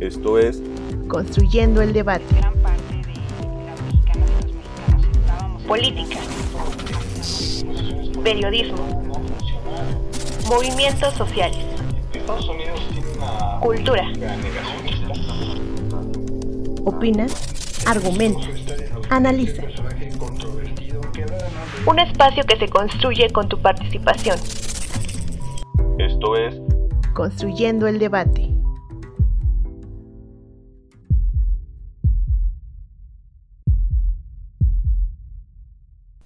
Esto es Construyendo el debate. Gran parte de las mexicanas y los mexicanos estábamos. Política. Periodismo. Movimientos sociales. Cultura. Opina, argumenta, analiza. Un espacio que se construye con tu participación. Esto es Construyendo el debate.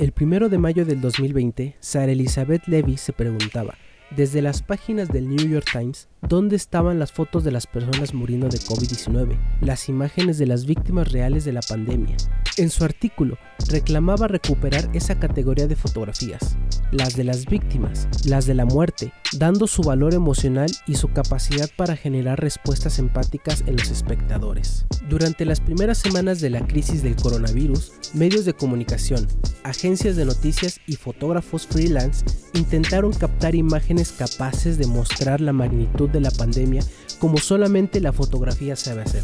El primero de mayo del 2020, Sara Elizabeth Levy se preguntaba, desde las páginas del New York Times, dónde estaban las fotos de las personas muriendo de COVID-19, las imágenes de las víctimas reales de la pandemia. En su artículo, reclamaba recuperar esa categoría de fotografías, las de las víctimas, las de la muerte, dando su valor emocional y su capacidad para generar respuestas empáticas en los espectadores. Durante las primeras semanas de la crisis del coronavirus, medios de comunicación, agencias de noticias y fotógrafos freelance intentaron captar imágenes capaces de mostrar la magnitud de la pandemia como solamente la fotografía sabe hacer.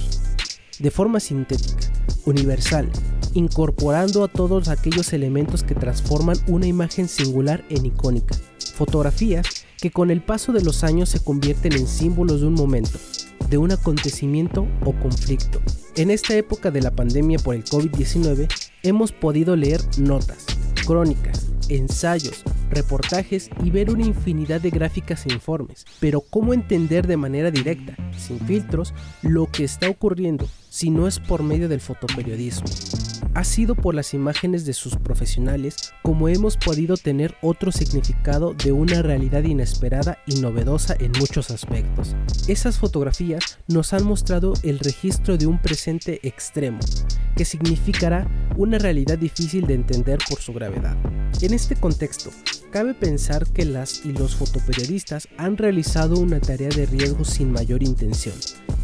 De forma sintética, universal, incorporando a todos aquellos elementos que transforman una imagen singular en icónica. Fotografías que con el paso de los años se convierten en símbolos de un momento, de un acontecimiento o conflicto. En esta época de la pandemia por el COVID-19 hemos podido leer notas, crónicas, ensayos, reportajes y ver una infinidad de gráficas e informes. Pero ¿cómo entender de manera directa, sin filtros, lo que está ocurriendo si no es por medio del fotoperiodismo? Ha sido por las imágenes de sus profesionales como hemos podido tener otro significado de una realidad inesperada y novedosa en muchos aspectos. Esas fotografías nos han mostrado el registro de un presente extremo, que significará una realidad difícil de entender por su gravedad. En este contexto, cabe pensar que las y los fotoperiodistas han realizado una tarea de riesgo sin mayor intención,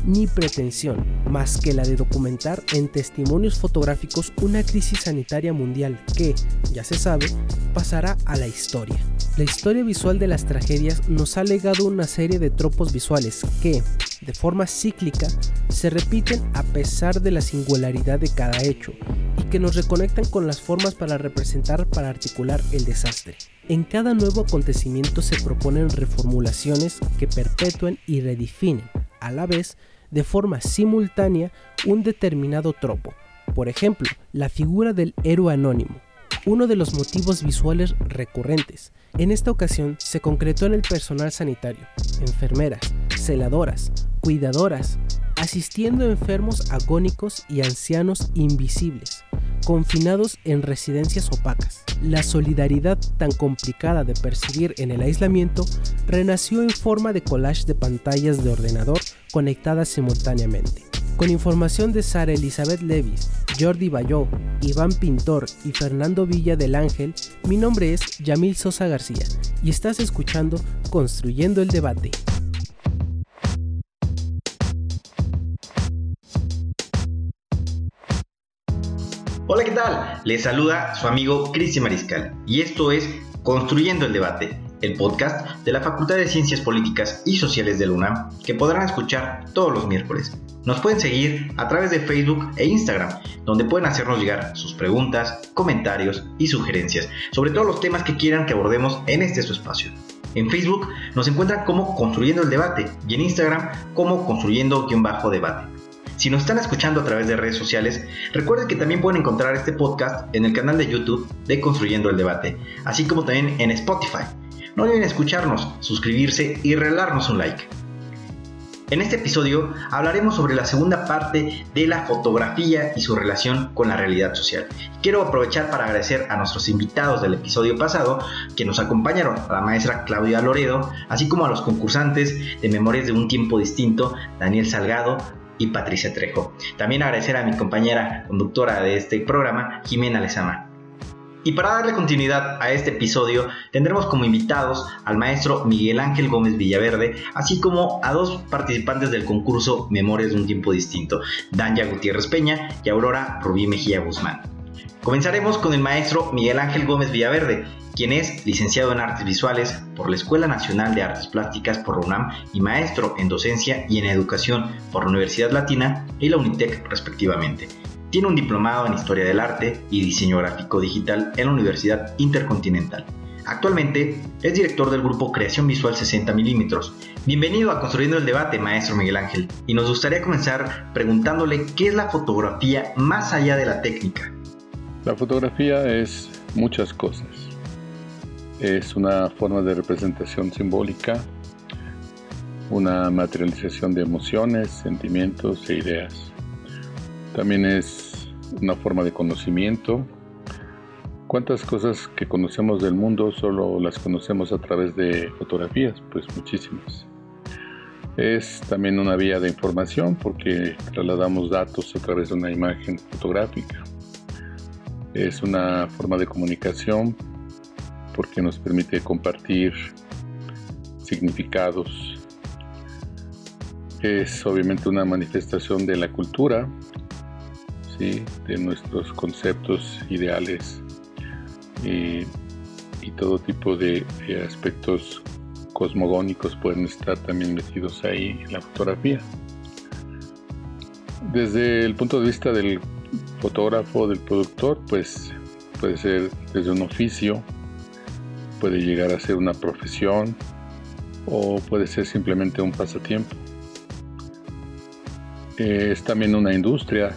ni pretensión, más que la de documentar en testimonios fotográficos una crisis sanitaria mundial que, ya se sabe, pasará a la historia. La historia visual de las tragedias nos ha legado una serie de tropos visuales que, de forma cíclica, se repiten a pesar de la singularidad de cada hecho y que nos reconectan con las formas para representar, para articular el desastre. En cada nuevo acontecimiento se proponen reformulaciones que perpetúen y redefinen, a la vez, de forma simultánea, un determinado tropo. Por ejemplo, la figura del héroe anónimo, uno de los motivos visuales recurrentes. En esta ocasión se concretó en el personal sanitario, enfermeras, celadoras, cuidadoras, asistiendo a enfermos agónicos y ancianos invisibles, confinados en residencias opacas. La solidaridad tan complicada de percibir en el aislamiento renació en forma de collage de pantallas de ordenador conectadas simultáneamente. Con información de Sara Elizabeth Levis, Jordi Bayó, Iván Pintor y Fernando Villa del Ángel, mi nombre es Yamil Sosa García y estás escuchando Construyendo el Debate. Tal? Les saluda su amigo Cristian Mariscal y esto es Construyendo el Debate, el podcast de la Facultad de Ciencias Políticas y Sociales de la UNAM que podrán escuchar todos los miércoles. Nos pueden seguir a través de Facebook e Instagram, donde pueden hacernos llegar sus preguntas, comentarios y sugerencias sobre todos los temas que quieran que abordemos en este su espacio. En Facebook nos encuentran como Construyendo el Debate y en Instagram como Construyendo-Debate. Si nos están escuchando a través de redes sociales, recuerden que también pueden encontrar este podcast en el canal de YouTube de Construyendo el Debate, así como también en Spotify. No olviden escucharnos, suscribirse y regalarnos un like. En este episodio hablaremos sobre la segunda parte de la fotografía y su relación con la realidad social. Quiero aprovechar para agradecer a nuestros invitados del episodio pasado que nos acompañaron, a la maestra Claudia Loredo, así como a los concursantes de Memorias de un Tiempo Distinto, Daniel Salgado, y Patricia Trejo. También agradecer a mi compañera conductora de este programa, Jimena Lezama. Y para darle continuidad a este episodio, tendremos como invitados al maestro Miguel Ángel Gómez Villaverde, así como a dos participantes del concurso Memorias de un Tiempo Distinto, Danya Gutiérrez Peña y Aurora Rubí Mejía Guzmán. Comenzaremos con el maestro Miguel Ángel Gómez Villaverde, quien es licenciado en Artes Visuales por la Escuela Nacional de Artes Plásticas por UNAM y maestro en Docencia y en Educación por la Universidad Latina y la UNITEC respectivamente. Tiene un diplomado en Historia del Arte y Diseño Gráfico Digital en la Universidad Intercontinental. Actualmente es director del grupo Creación Visual 60 milímetros. Bienvenido a Construyendo el Debate, maestro Miguel Ángel. Y nos gustaría comenzar preguntándole qué es la fotografía más allá de la técnica. La fotografía es muchas cosas. Es una forma de representación simbólica, una materialización de emociones, sentimientos e ideas. También es una forma de conocimiento, ¿Cuántas cosas que conocemos del mundo solo las conocemos a través de fotografías? Pues muchísimas. Es también una vía de información porque trasladamos datos a través de una imagen fotográfica. Es una forma de comunicación porque nos permite compartir significados. Es obviamente una manifestación de la cultura, ¿sí? de nuestros conceptos ideales y, todo tipo de, aspectos cosmogónicos pueden estar también metidos ahí en la fotografía. Desde el punto de vista del fotógrafo, del productor, pues puede ser desde un oficio, puede llegar a ser una profesión o puede ser simplemente un pasatiempo. es también una industria,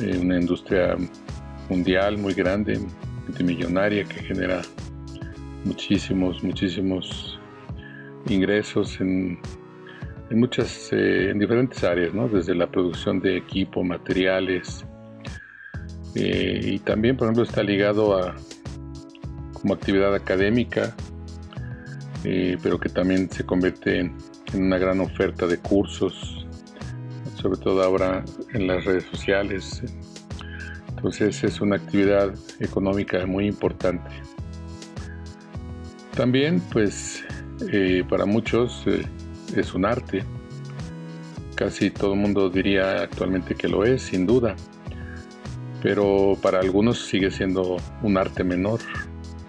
eh, una industria mundial muy grande, multimillonaria que genera muchísimos, muchísimos ingresos en, muchas, eh, en diferentes áreas, ¿no? desde la producción de equipo, materiales, eh, y también, por ejemplo, está ligado a como actividad académica, eh, pero que también se convierte en, en, una gran oferta de cursos, sobre todo ahora en las redes sociales, entonces es una actividad económica muy importante. También pues para muchos es un arte. Casi todo el mundo diría actualmente que lo es, sin duda. Pero para algunos sigue siendo un arte menor,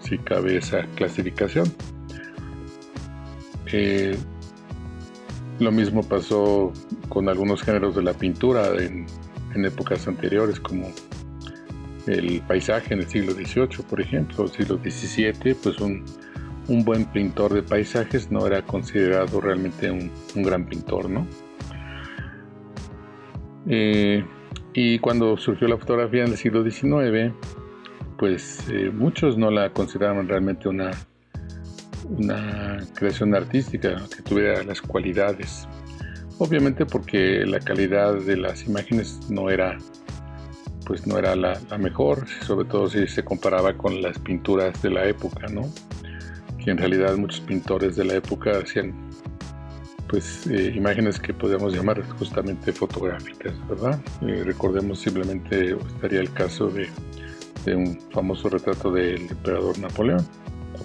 si cabe esa clasificación. Eh, lo mismo pasó con algunos géneros de la pintura en, épocas anteriores, como el paisaje en el siglo XVIII, por ejemplo, el siglo XVII, pues un, buen pintor de paisajes no era considerado realmente un, gran pintor, ¿no? Eh, y cuando surgió la fotografía en el siglo XIX, pues eh, muchos no la consideraban realmente una, una creación artística que tuviera las cualidades. Obviamente porque la calidad de las imágenes no era pues no era la, mejor, sobre todo si se comparaba con las pinturas de la época, ¿no? Que en realidad muchos pintores de la época hacían pues eh, imágenes que podríamos llamar justamente fotográficas, ¿verdad? Eh, recordemos simplemente, estaría el caso de, un famoso retrato del emperador Napoleón,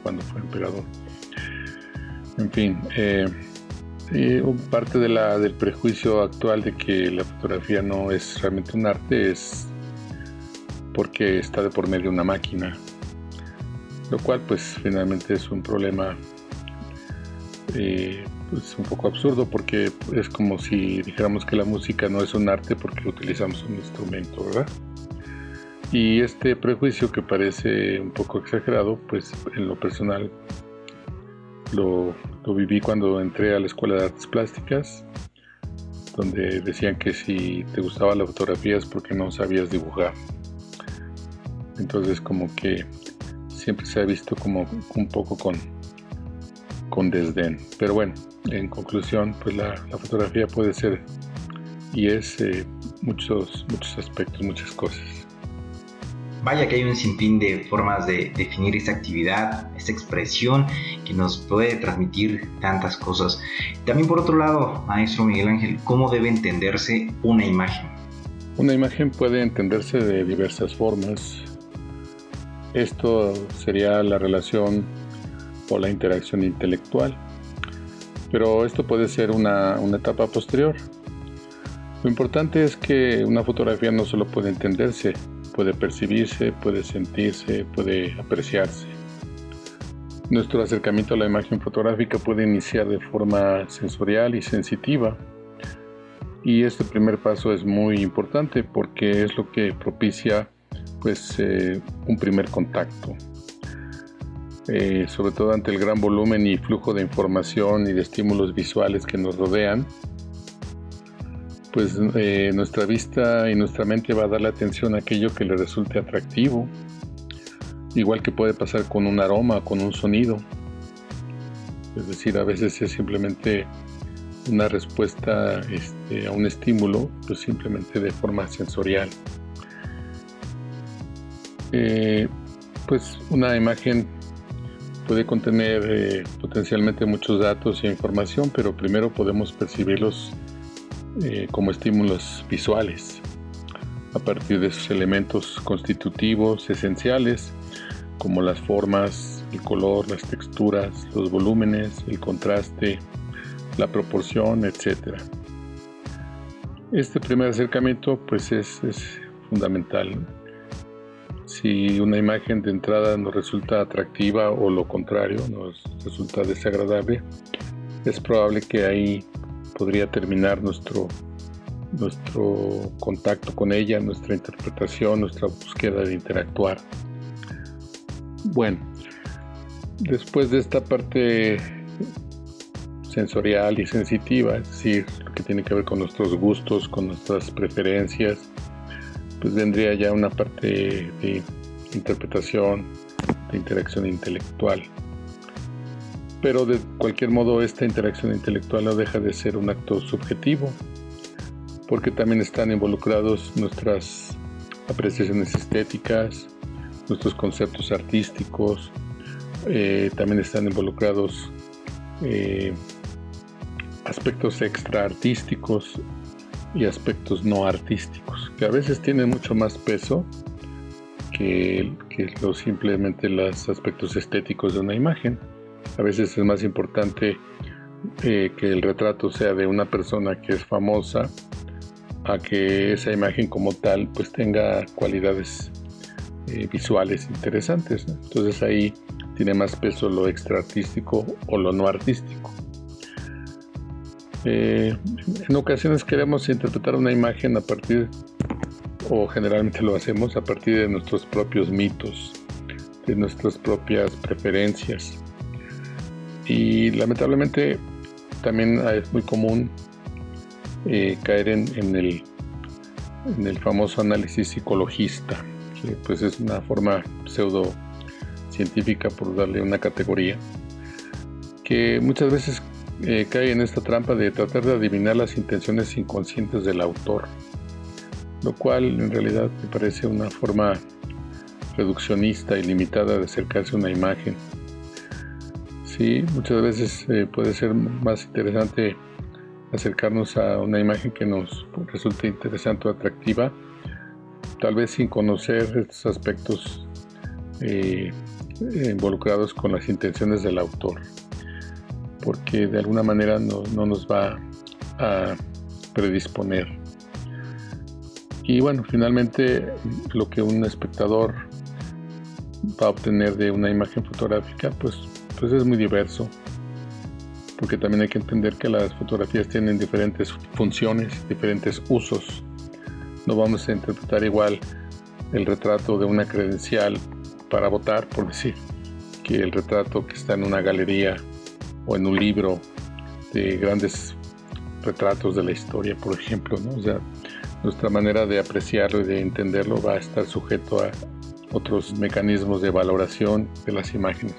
cuando fue emperador. En fin, eh, parte de la, del prejuicio actual de que la fotografía no es realmente un arte es porque está de por medio una máquina, lo cual pues finalmente es un problema eh, pues un poco absurdo porque es como si dijéramos que la música no es un arte porque utilizamos un instrumento, ¿verdad? Y este prejuicio que parece un poco exagerado, pues en lo personal lo, lo viví cuando entré a la Escuela de Artes Plásticas, donde decían que si te gustaba la fotografía es porque no sabías dibujar. Entonces como que siempre se ha visto como un poco con, con desdén. Pero bueno, en conclusión, pues la, fotografía puede ser y es eh, muchos, muchos aspectos, muchas cosas. Vaya que hay un sinfín de formas de definir esta actividad, esta expresión que nos puede transmitir tantas cosas. También por otro lado, maestro Miguel Ángel, ¿cómo debe entenderse una imagen? Una imagen puede entenderse de diversas formas. Esto sería la relación o la interacción intelectual. Pero esto puede ser una, etapa posterior. Lo importante es que una fotografía no solo puede entenderse, puede percibirse, puede sentirse, puede apreciarse. Nuestro acercamiento a la imagen fotográfica puede iniciar de forma sensorial y sensitiva. Y este primer paso es muy importante porque es lo que propicia pues, eh, un primer contacto. Eh, sobre todo ante el gran volumen y flujo de información y de estímulos visuales que nos rodean, pues eh, nuestra vista y nuestra mente va a dar la atención a aquello que le resulte atractivo, igual que puede pasar con un aroma, con un sonido. Es decir, a veces es simplemente una respuesta este, a un estímulo, pues simplemente de forma sensorial. Eh, pues una imagen puede contener eh, potencialmente muchos datos e información, pero primero podemos percibirlos eh, como estímulos visuales a partir de sus elementos constitutivos esenciales como las formas, el color, las texturas, los volúmenes, el contraste, la proporción, etc. Este primer acercamiento pues es, es fundamental. Si una imagen de entrada nos resulta atractiva o lo contrario, nos resulta desagradable, es probable que ahí podría terminar nuestro, nuestro contacto con ella, nuestra interpretación, nuestra búsqueda de interactuar. Bueno, después de esta parte sensorial y sensitiva, es decir, lo que tiene que ver con nuestros gustos, con nuestras preferencias, pues vendría ya una parte de interpretación, de interacción intelectual. Pero de cualquier modo esta interacción intelectual no deja de ser un acto subjetivo, porque también están involucrados nuestras apreciaciones estéticas, nuestros conceptos artísticos, eh, también están involucrados eh, aspectos extra artísticos y aspectos no artísticos, que a veces tienen mucho más peso que, que lo, simplemente los aspectos estéticos de una imagen. A veces es más importante eh, que el retrato sea de una persona que es famosa a que esa imagen como tal pues tenga cualidades eh, visuales interesantes. Entonces ahí tiene más peso lo extra artístico o lo no artístico. Eh, en ocasiones queremos interpretar una imagen a partir, o generalmente lo hacemos a partir de nuestros propios mitos, de nuestras propias preferencias. Y lamentablemente también es muy común eh, caer en, el, en el famoso análisis psicologista, que pues es una forma pseudo científica por darle una categoría, que muchas veces eh, cae en esta trampa de tratar de adivinar las intenciones inconscientes del autor, lo cual en realidad me parece una forma reduccionista y limitada de acercarse a una imagen. Sí, muchas veces eh, puede ser más interesante acercarnos a una imagen que nos resulte interesante o atractiva, tal vez sin conocer estos aspectos eh, involucrados con las intenciones del autor, porque de alguna manera no, no nos va a predisponer. Y bueno, finalmente lo que un espectador va a obtener de una imagen fotográfica, pues pues es muy diverso, porque también hay que entender que las fotografías tienen diferentes funciones, diferentes usos. No vamos a interpretar igual el retrato de una credencial para votar, por decir, que el retrato que está en una galería o en un libro de grandes retratos de la historia, por ejemplo, ¿no? O sea, nuestra manera de apreciarlo y de entenderlo va a estar sujeto a otros mecanismos de valoración de las imágenes.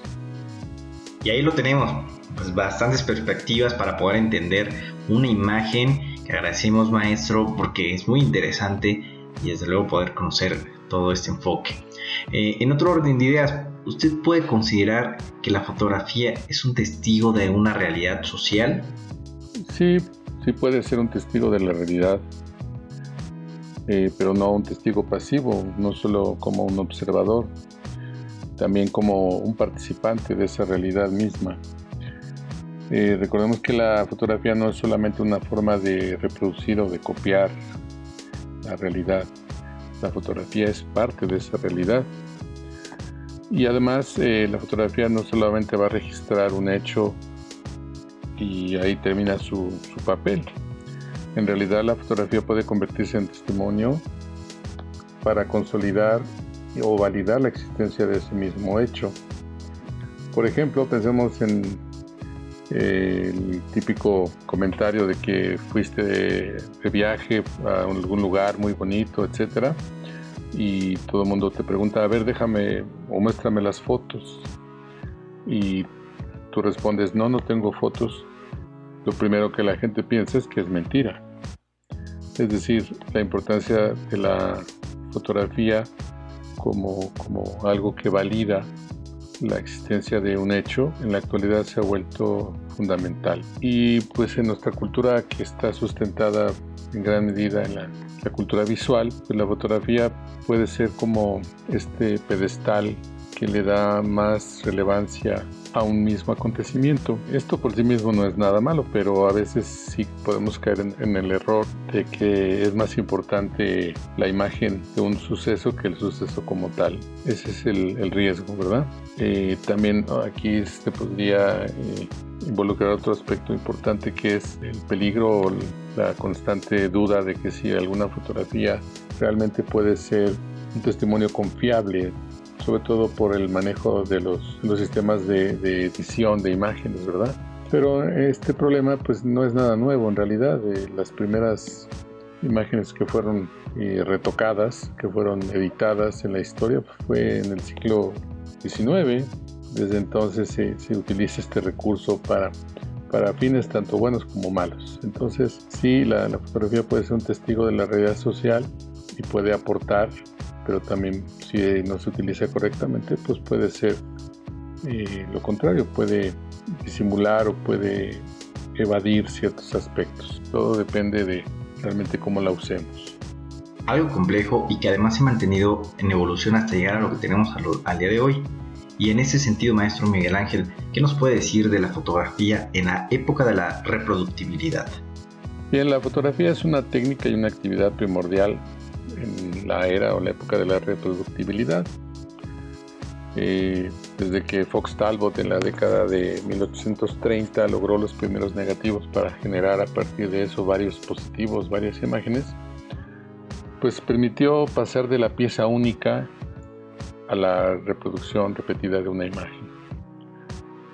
Y ahí lo tenemos, pues bastantes perspectivas para poder entender una imagen que agradecemos maestro porque es muy interesante y desde luego poder conocer todo este enfoque. Eh, en otro orden de ideas, ¿usted puede considerar que la fotografía es un testigo de una realidad social? Sí, sí puede ser un testigo de la realidad, eh, pero no un testigo pasivo, no solo como un observador también como un participante de esa realidad misma. Eh, recordemos que la fotografía no es solamente una forma de reproducir o de copiar la realidad, La fotografía es parte de esa realidad. Y además eh, la fotografía no solamente va a registrar un hecho y ahí termina su, su papel. En realidad la fotografía puede convertirse en testimonio para consolidar o validar la existencia de ese mismo hecho. Por ejemplo, pensemos en eh, el típico comentario de que fuiste de, viaje a algún lugar muy bonito, etcétera, y todo el mundo te pregunta, a ver, déjame o muéstrame las fotos. Y tú respondes, no, no tengo fotos. Lo primero que la gente piensa es que es mentira. Es decir, la importancia de la fotografía como, como algo que valida la existencia de un hecho en la actualidad se ha vuelto fundamental. Y pues en nuestra cultura que está sustentada en gran medida en la, cultura visual, pues la fotografía puede ser como este pedestal que le da más relevancia a un mismo acontecimiento. Esto por sí mismo no es nada malo, pero a veces sí podemos caer en, el error de que es más importante la imagen de un suceso que el suceso como tal. Ese es el, riesgo, ¿verdad? Eh, también aquí se podría eh, involucrar otro aspecto importante que es el peligro o la constante duda de que si alguna fotografía realmente puede ser un testimonio confiable sobre todo por el manejo de los, sistemas de, edición de imágenes, ¿verdad? Pero este problema pues no es nada nuevo en realidad. las primeras imágenes que fueron eh, retocadas, que fueron editadas en la historia, pues, fue en el siglo XIX. Desde entonces se, utiliza este recurso para, para fines tanto buenos como malos. Entonces sí, la fotografía puede ser un testigo de la realidad social y puede aportar pero también si no se utiliza correctamente, pues puede ser eh, lo contrario, puede disimular o puede evadir ciertos aspectos. Todo depende de realmente cómo la usemos. Algo complejo y que además se ha mantenido en evolución hasta llegar a lo que tenemos al día de hoy. Y en ese sentido, maestro Miguel Ángel, ¿qué nos puede decir de la fotografía en la época de la reproductibilidad? Bien, la fotografía es una técnica y una actividad primordial en la era o la época de la reproductibilidad. Eh, desde que Fox Talbot en la década de 1830 logró los primeros negativos para generar a partir de eso varios positivos, varias imágenes, pues permitió pasar de la pieza única a la reproducción repetida de una imagen.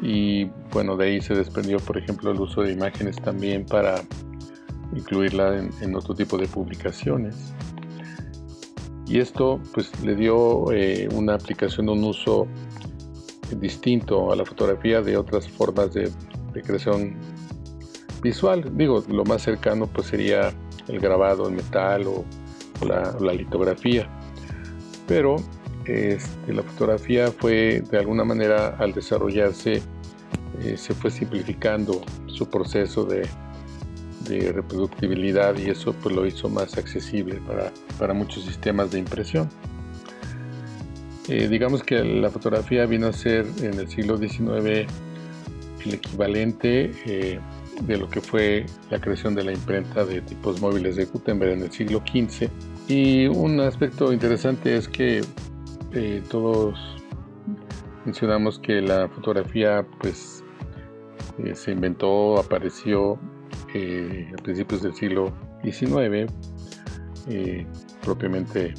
Y bueno, de ahí se desprendió, por ejemplo, el uso de imágenes también para incluirla en otro tipo de publicaciones y esto pues le dio eh, una aplicación, un uso distinto a la fotografía de otras formas de, creación visual. Digo, lo más cercano pues sería el grabado en metal o, la, litografía. Pero este, la fotografía fue de alguna manera al desarrollarse eh, se fue simplificando su proceso de, de reproductibilidad y eso pues lo hizo más accesible para, muchos sistemas de impresión. Eh, digamos que la fotografía vino a ser en el siglo XIX el equivalente eh, de lo que fue la creación de la imprenta de tipos móviles de Gutenberg en el siglo XV. Y un aspecto interesante es que eh, todos mencionamos que la fotografía pues se inventó, apareció eh, a principios del siglo XIX, eh, propiamente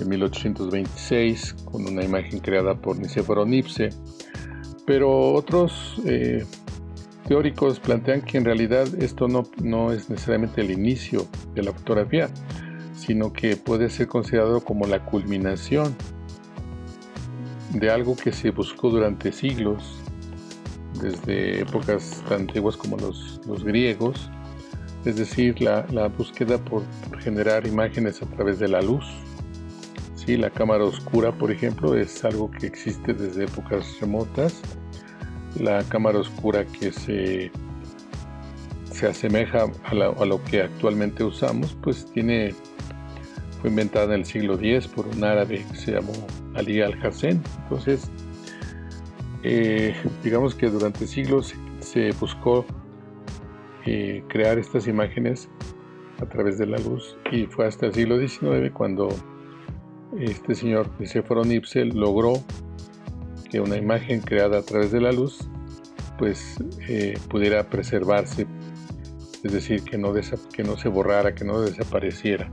en 1826, con una imagen creada por Niceforo Nipse, pero otros eh, teóricos plantean que en realidad esto no, no es necesariamente el inicio de la fotografía, sino que puede ser considerado como la culminación de algo que se buscó durante siglos desde épocas tan antiguas como los, griegos, es decir, la, búsqueda por, generar imágenes a través de la luz. Sí, la cámara oscura, por ejemplo, es algo que existe desde épocas remotas. La cámara oscura que se, se asemeja a, lo que actualmente usamos, pues tiene, fue inventada en el siglo X por un árabe que se llamó Ali al-Hassan. Entonces, eh, digamos que durante siglos se buscó eh, crear estas imágenes a través de la luz y fue hasta el siglo XIX cuando este señor Nicéforo Nipsel logró que una imagen creada a través de la luz pues eh, pudiera preservarse, es decir, que no, que no se borrara, que no desapareciera.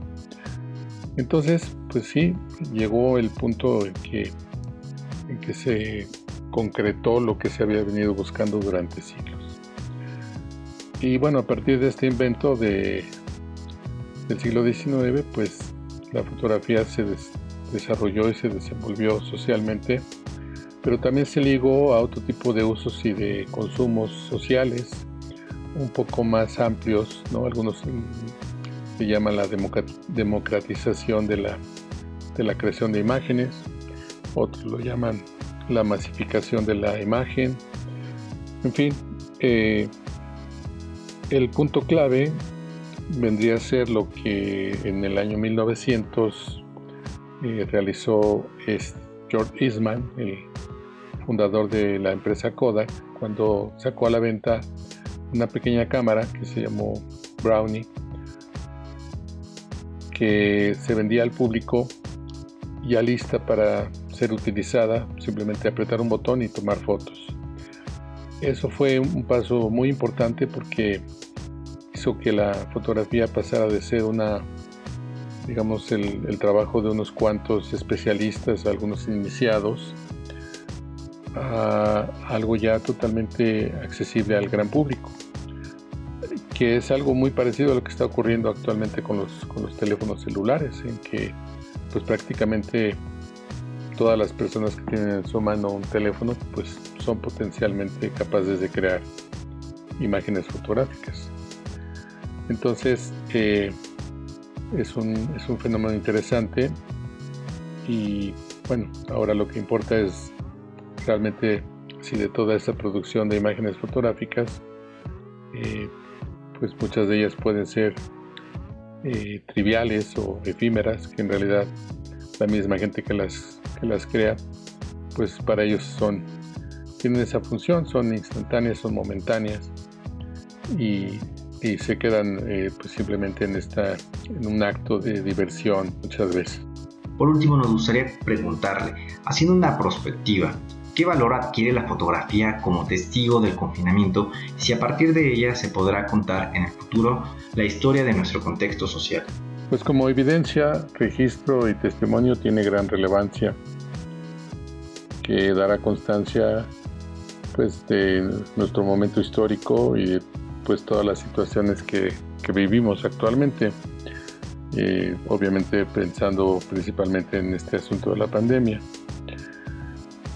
Entonces, pues sí, llegó el punto en que, en que se concretó lo que se había venido buscando durante siglos. Y bueno, a partir de este invento de, del siglo XIX, pues la fotografía se desarrolló y se desenvolvió socialmente, pero también se ligó a otro tipo de usos y de consumos sociales un poco más amplios, ¿no? Algunos se llama la democratización de la, de la creación de imágenes, otros lo llaman la masificación de la imagen, en fin, eh, el punto clave vendría a ser lo que en el año 1900 eh, realizó George Eastman, el fundador de la empresa Kodak, cuando sacó a la venta una pequeña cámara que se llamó Brownie, que se vendía al público ya lista para ser utilizada, simplemente apretar un botón y tomar fotos. Eso fue un paso muy importante porque hizo que la fotografía pasara de ser una, digamos, el, trabajo de unos cuantos especialistas, algunos iniciados, a algo ya totalmente accesible al gran público, que es algo muy parecido a lo que está ocurriendo actualmente con los, con los teléfonos celulares, en que pues prácticamente todas las personas que tienen en su mano un teléfono pues son potencialmente capaces de crear imágenes fotográficas. Entonces eh, es, un, es un fenómeno interesante y bueno, ahora lo que importa es realmente si de toda esta producción de imágenes fotográficas, eh, pues muchas de ellas pueden ser eh, triviales o efímeras, que en realidad la misma gente que las, que las crea, pues para ellos son, tienen esa función, son instantáneas, son momentáneas y, se quedan eh, pues simplemente en, esta, en un acto de diversión muchas veces. Por último, nos gustaría preguntarle, haciendo una perspectiva, ¿qué valor adquiere la fotografía como testigo del confinamiento si a partir de ella se podrá contar en el futuro la historia de nuestro contexto social? Pues como evidencia, registro y testimonio tiene gran relevancia que dará constancia pues de nuestro momento histórico y pues todas las situaciones que, vivimos actualmente. Eh, obviamente pensando principalmente en este asunto de la pandemia.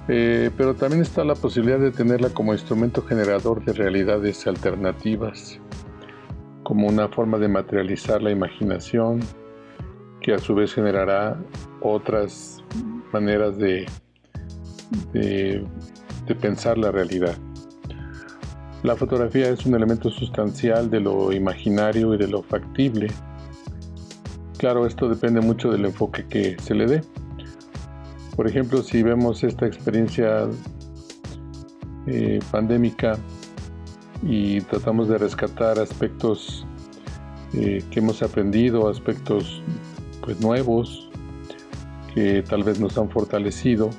Eh, pero también está la posibilidad de tenerla como instrumento generador de realidades alternativas como una forma de materializar la imaginación, que a su vez generará otras maneras de, de, pensar la realidad. La fotografía es un elemento sustancial de lo imaginario y de lo factible. Claro, esto depende mucho del enfoque que se le dé. Por ejemplo, si vemos esta experiencia eh, pandémica y tratamos de rescatar aspectos eh, que hemos aprendido, aspectos pues nuevos que tal vez nos han fortalecido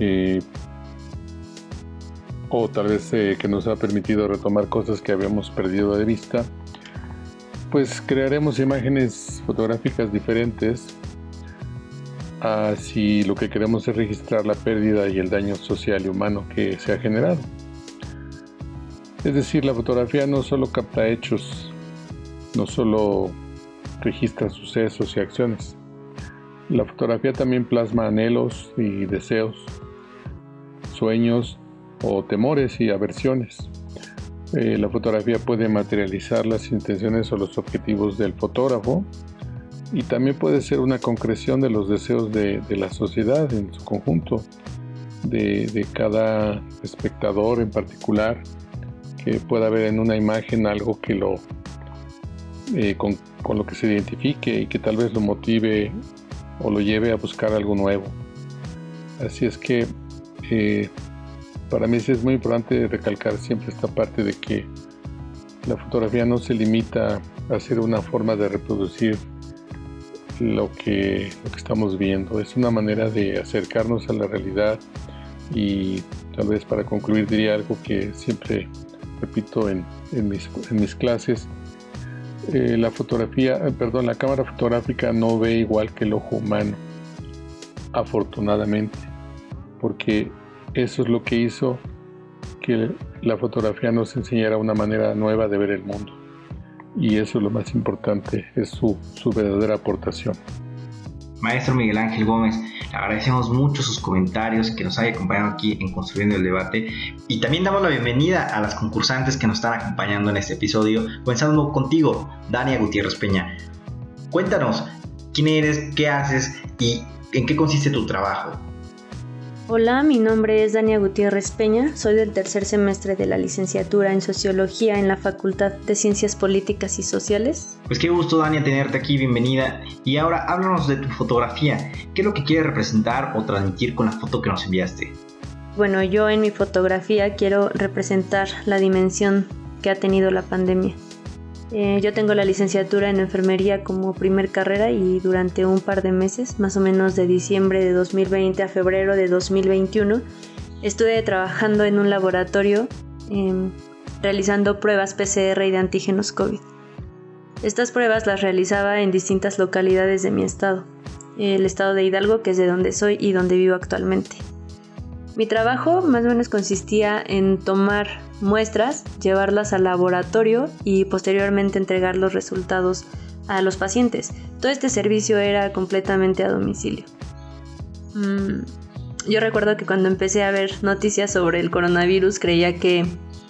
eh, o tal vez eh, que nos ha permitido retomar cosas que habíamos perdido de vista pues crearemos imágenes fotográficas diferentes si lo que queremos es registrar la pérdida y el daño social y humano que se ha generado. Es decir, la fotografía no solo capta hechos, no solo registra sucesos y acciones. La fotografía también plasma anhelos y deseos, sueños o temores y aversiones. Eh, la fotografía puede materializar las intenciones o los objetivos del fotógrafo y también puede ser una concreción de los deseos de, la sociedad en su conjunto, de cada espectador en particular que pueda haber en una imagen algo que lo eh, con, lo que se identifique y que tal vez lo motive o lo lleve a buscar algo nuevo. Así es que eh, para mí es muy importante recalcar siempre esta parte de que la fotografía no se limita a ser una forma de reproducir lo que, lo que estamos viendo. Es una manera de acercarnos a la realidad y tal vez para concluir diría algo que siempre repito en, en, mis, clases. Eh, la fotografía, eh, perdón, la cámara fotográfica no ve igual que el ojo humano, afortunadamente, porque eso es lo que hizo que la fotografía nos enseñara una manera nueva de ver el mundo. Y eso es lo más importante, es su, verdadera aportación. Maestro Miguel Ángel Gómez, agradecemos mucho sus comentarios que nos haya acompañado aquí en Construyendo el Debate y también damos la bienvenida a las concursantes que nos están acompañando en este episodio, comenzando contigo, Dania Gutiérrez Peña. Cuéntanos quién eres, qué haces y en qué consiste tu trabajo. Hola, mi nombre es Dania Gutiérrez Peña, soy del tercer semestre de la licenciatura en Sociología en la Facultad de Ciencias Políticas y Sociales. Pues qué gusto Dania tenerte aquí, bienvenida. Y ahora háblanos de tu fotografía, ¿qué es lo que quieres representar o transmitir con la foto que nos enviaste? Bueno, yo en mi fotografía quiero representar la dimensión que ha tenido la pandemia. Eh, yo tengo la licenciatura en enfermería como primer carrera y durante un par de meses, más o menos de diciembre de 2020 a febrero de 2021, estuve trabajando en un laboratorio em, realizando pruebas PCR y de antígenos COVID. Estas pruebas las realizaba en distintas localidades de mi estado, el estado de Hidalgo, que es de donde soy y donde vivo actualmente. Mi trabajo más o menos consistía en tomar muestras, llevarlas al laboratorio y posteriormente entregar los resultados a los pacientes. Todo este servicio era completamente a domicilio. Mm, yo recuerdo que cuando empecé a ver noticias sobre el coronavirus creía que,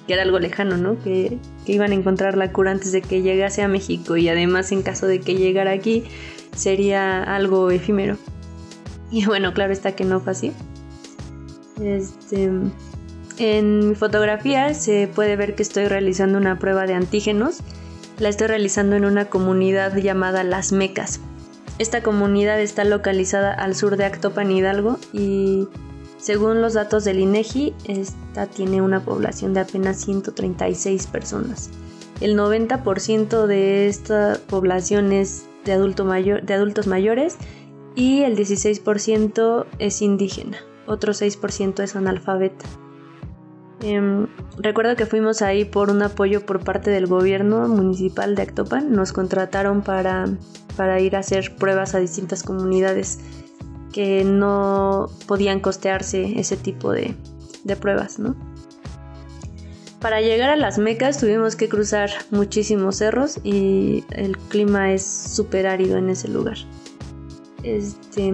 era algo lejano, ¿no? Que, que, iban a encontrar la cura antes de que llegase a México y además en caso de que llegara aquí sería algo efímero. Y bueno, claro está que no fue así. Este, en mi fotografía se puede ver que estoy realizando una prueba de antígenos. La estoy realizando en una comunidad llamada Las Mecas. Esta comunidad está localizada al sur de Actopan Hidalgo y según los datos del INEGI, esta tiene una población de apenas 136 personas. El 90% de esta población es de, de adultos mayores y el 16% es indígena, otro 6% es analfabeta. Em, recuerdo que fuimos ahí por un apoyo por parte del gobierno municipal de Actopan. Nos contrataron para, para ir a hacer pruebas a distintas comunidades que no podían costearse ese tipo de, de pruebas, ¿no? Para llegar a las mecas tuvimos que cruzar muchísimos cerros y el clima es súper árido en ese lugar. Este,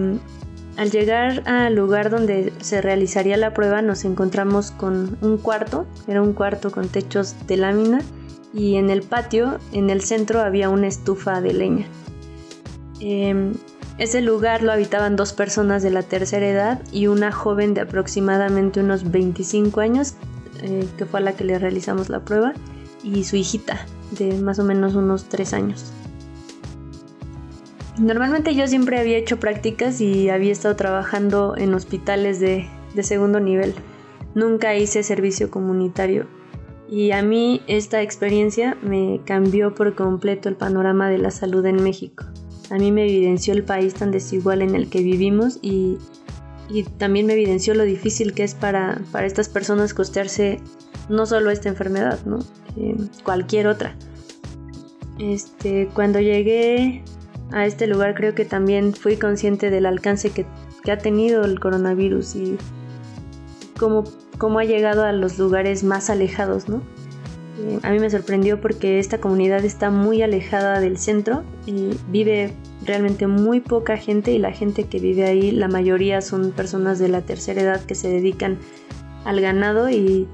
al llegar al lugar donde se realizaría la prueba nos encontramos con un cuarto, era un cuarto con techos de lámina y en el patio, en el centro, había una estufa de leña. Em, ese lugar lo habitaban dos personas de la tercera edad y una joven de aproximadamente unos 25 años, eh, que fue a la que le realizamos la prueba, y su hijita de más o menos unos 3 años. Normalmente yo siempre había hecho prácticas y había estado trabajando en hospitales de, segundo nivel. Nunca hice servicio comunitario. Y a mí esta experiencia me cambió por completo el panorama de la salud en México. A mí me evidenció el país tan desigual en el que vivimos y, también me evidenció lo difícil que es para, estas personas costearse no solo esta enfermedad, ¿no? Eh, cualquier otra. Este, cuando llegué a este lugar creo que también fui consciente del alcance que, ha tenido el coronavirus y cómo, cómo, ha llegado a los lugares más alejados, ¿no? Eh, a mí me sorprendió porque esta comunidad está muy alejada del centro y vive realmente muy poca gente y la gente que vive ahí, la mayoría son personas de la tercera edad que se dedican al ganado y,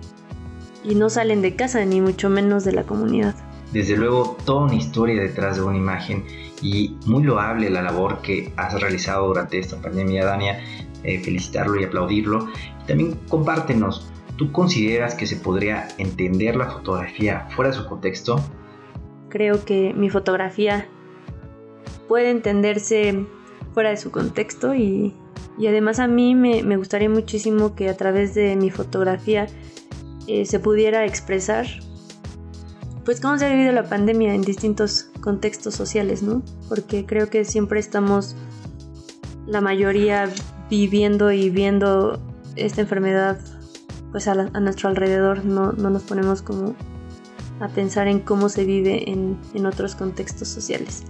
y no salen de casa, ni mucho menos de la comunidad. Desde luego, toda una historia detrás de una imagen y muy loable la labor que has realizado durante esta pandemia, Dania. Eh, felicitarlo y aplaudirlo. también compártenos, ¿tú consideras que se podría entender la fotografía fuera de su contexto? Creo que mi fotografía puede entenderse fuera de su contexto y, además a mí me, gustaría muchísimo que a través de mi fotografía eh, se pudiera expresar pues cómo se ha vivido la pandemia en distintos contextos sociales, ¿no? Porque creo que siempre estamos, la mayoría, viviendo y viendo esta enfermedad pues a, nuestro alrededor, no, no, nos ponemos como a pensar en cómo se vive en, en otros contextos sociales.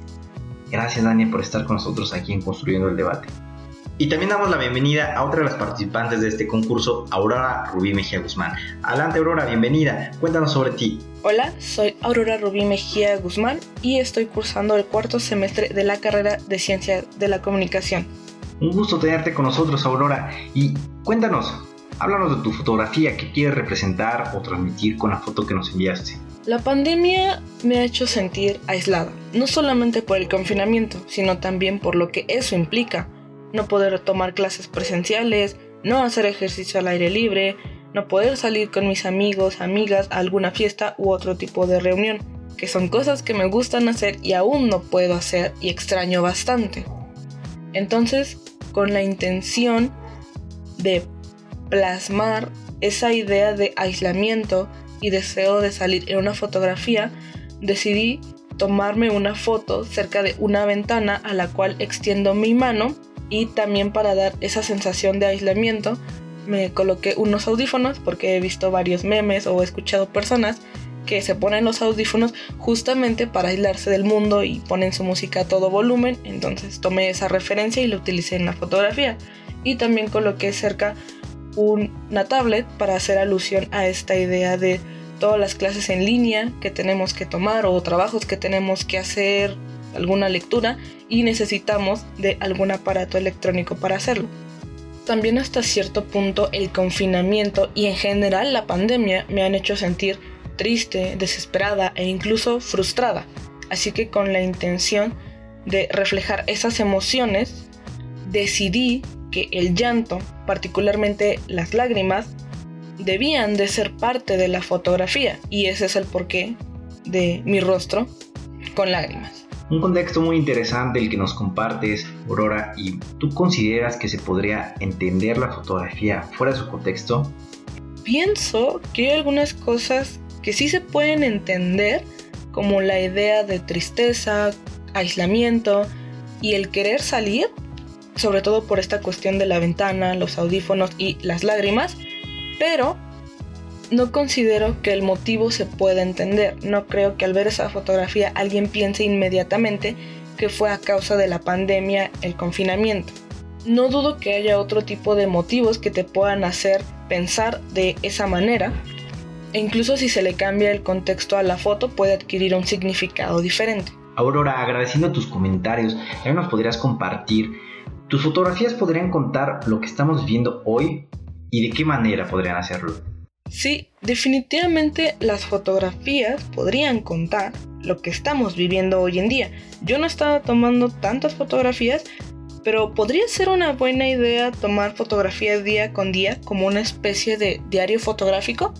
Gracias Dani por estar con nosotros aquí en Construyendo el Debate. Y también damos la bienvenida a otra de las participantes de este concurso, Aurora Rubí Mejía Guzmán. Adelante Aurora, bienvenida. Cuéntanos sobre ti. Hola, soy Aurora Rubí Mejía Guzmán y estoy cursando el cuarto semestre de la carrera de Ciencia de la Comunicación. Un gusto tenerte con nosotros, Aurora. Y cuéntanos, Háblanos de tu fotografía, qué quieres representar o transmitir con la foto que nos enviaste. La pandemia me ha hecho sentir aislada, no solamente por el confinamiento, sino también por lo que eso implica. No poder tomar clases presenciales, no hacer ejercicio al aire libre, no poder salir con mis amigos, amigas a alguna fiesta u otro tipo de reunión, que son cosas que me gustan hacer y aún no puedo hacer y extraño bastante. Entonces, con la intención de plasmar esa idea de aislamiento y deseo de salir en una fotografía, decidí tomarme una foto cerca de una ventana a la cual extiendo mi mano y también para dar esa sensación de aislamiento me coloqué unos audífonos porque he visto varios memes o he escuchado personas que se ponen los audífonos justamente para aislarse del mundo y ponen su música a todo volumen, entonces tomé esa referencia y la utilicé en la fotografía. Y también coloqué cerca una tablet para hacer alusión a esta idea de todas las clases en línea que tenemos que tomar o trabajos que tenemos que hacer, alguna lectura y necesitamos de algún aparato electrónico para hacerlo. También hasta cierto punto el confinamiento y en general la pandemia me han hecho sentir triste, desesperada e incluso frustrada. Así que con la intención de reflejar esas emociones, decidí que el llanto, particularmente las lágrimas, debían de ser parte de la fotografía y ese es el porqué de mi rostro con lágrimas. Un contexto muy interesante el que nos compartes, Aurora, y tú consideras que se podría entender la fotografía fuera de su contexto? Pienso que hay algunas cosas que sí se pueden entender, como la idea de tristeza, aislamiento y el querer salir sobre todo por esta cuestión de la ventana, los audífonos y las lágrimas, pero no considero que el motivo se pueda entender. No creo que al ver esa fotografía alguien piense inmediatamente que fue a causa de la pandemia, el confinamiento. No dudo que haya otro tipo de motivos que te puedan hacer pensar de esa manera, e incluso si se le cambia el contexto a la foto puede adquirir un significado diferente. Aurora, agradeciendo tus comentarios, también nos podrías compartir tus fotografías podrían contar lo que estamos viendo hoy y de qué manera podrían hacerlo. Sí, definitivamente las fotografías podrían contar lo que estamos viviendo hoy en día. Yo no estaba tomando tantas fotografías, pero podría ser una buena idea tomar fotografías día con día como una especie de diario fotográfico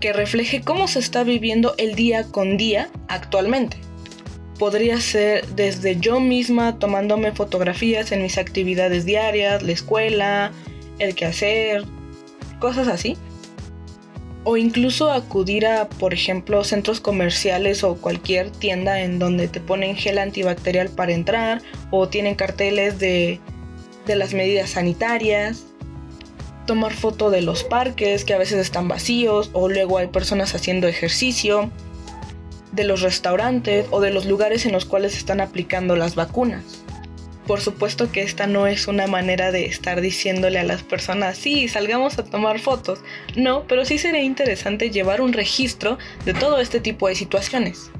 que refleje cómo se está viviendo el día con día actualmente podría ser desde yo misma tomándome fotografías en mis actividades diarias, la escuela, el quehacer, cosas así. O incluso acudir a, por ejemplo, centros comerciales o cualquier tienda en donde te ponen gel antibacterial para entrar o tienen carteles de, de las medidas sanitarias. Tomar foto de los parques que a veces están vacíos o luego hay personas haciendo ejercicio de los restaurantes o de los lugares en los cuales están aplicando las vacunas. Por supuesto que esta no es una manera de estar diciéndole a las personas, sí, salgamos a tomar fotos. No, pero sí sería interesante llevar un registro de todo este tipo de situaciones.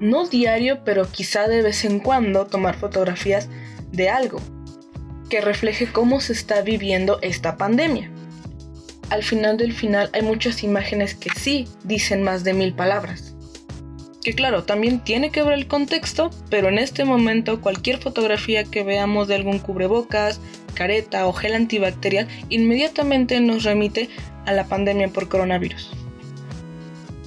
No diario, pero quizá de vez en cuando tomar fotografías de algo que refleje cómo se está viviendo esta pandemia. Al final del final hay muchas imágenes que sí dicen más de mil palabras que claro, también tiene que ver el contexto, pero en este momento cualquier fotografía que veamos de algún cubrebocas, careta o gel antibacterial inmediatamente nos remite a la pandemia por coronavirus.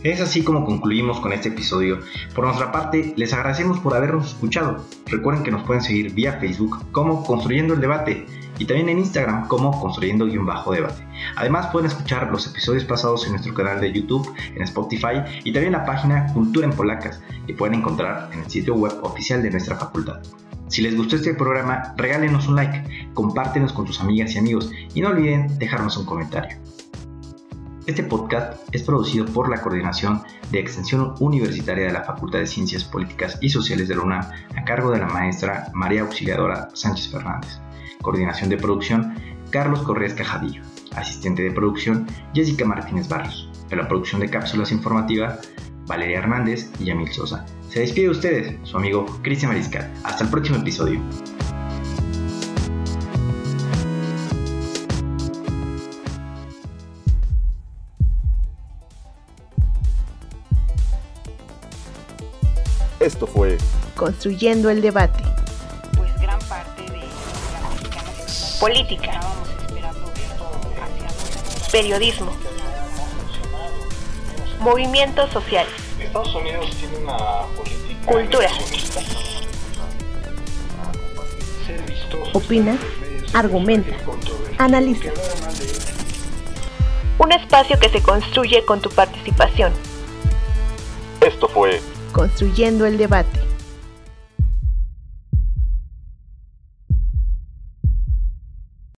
Es así como concluimos con este episodio. Por nuestra parte, les agradecemos por habernos escuchado. Recuerden que nos pueden seguir vía Facebook como Construyendo el Debate y también en Instagram como construyendo-debate. Además pueden escuchar los episodios pasados en nuestro canal de YouTube, en Spotify y también la página Cultura en Polacas que pueden encontrar en el sitio web oficial de nuestra facultad. Si les gustó este programa, regálenos un like, compártenos con tus amigas y amigos y no olviden dejarnos un comentario. Este podcast es producido por la Coordinación de Extensión Universitaria de la Facultad de Ciencias Políticas y Sociales de la UNAM a cargo de la maestra María Auxiliadora Sánchez Fernández. Coordinación de producción Carlos Correas Cajadillo. Asistente de producción Jessica Martínez Barrios. De la producción de cápsulas informativas Valeria Hernández y Yamil Sosa. Se despide de ustedes, su amigo Cristian Mariscal. Hasta el próximo episodio. Esto fue Construyendo el debate. Política. Periodismo. Movimientos sociales. Estados Unidos tiene una política Cultura. Opina, argumenta, analiza. Un espacio que se construye con tu participación. Esto fue Construyendo el debate.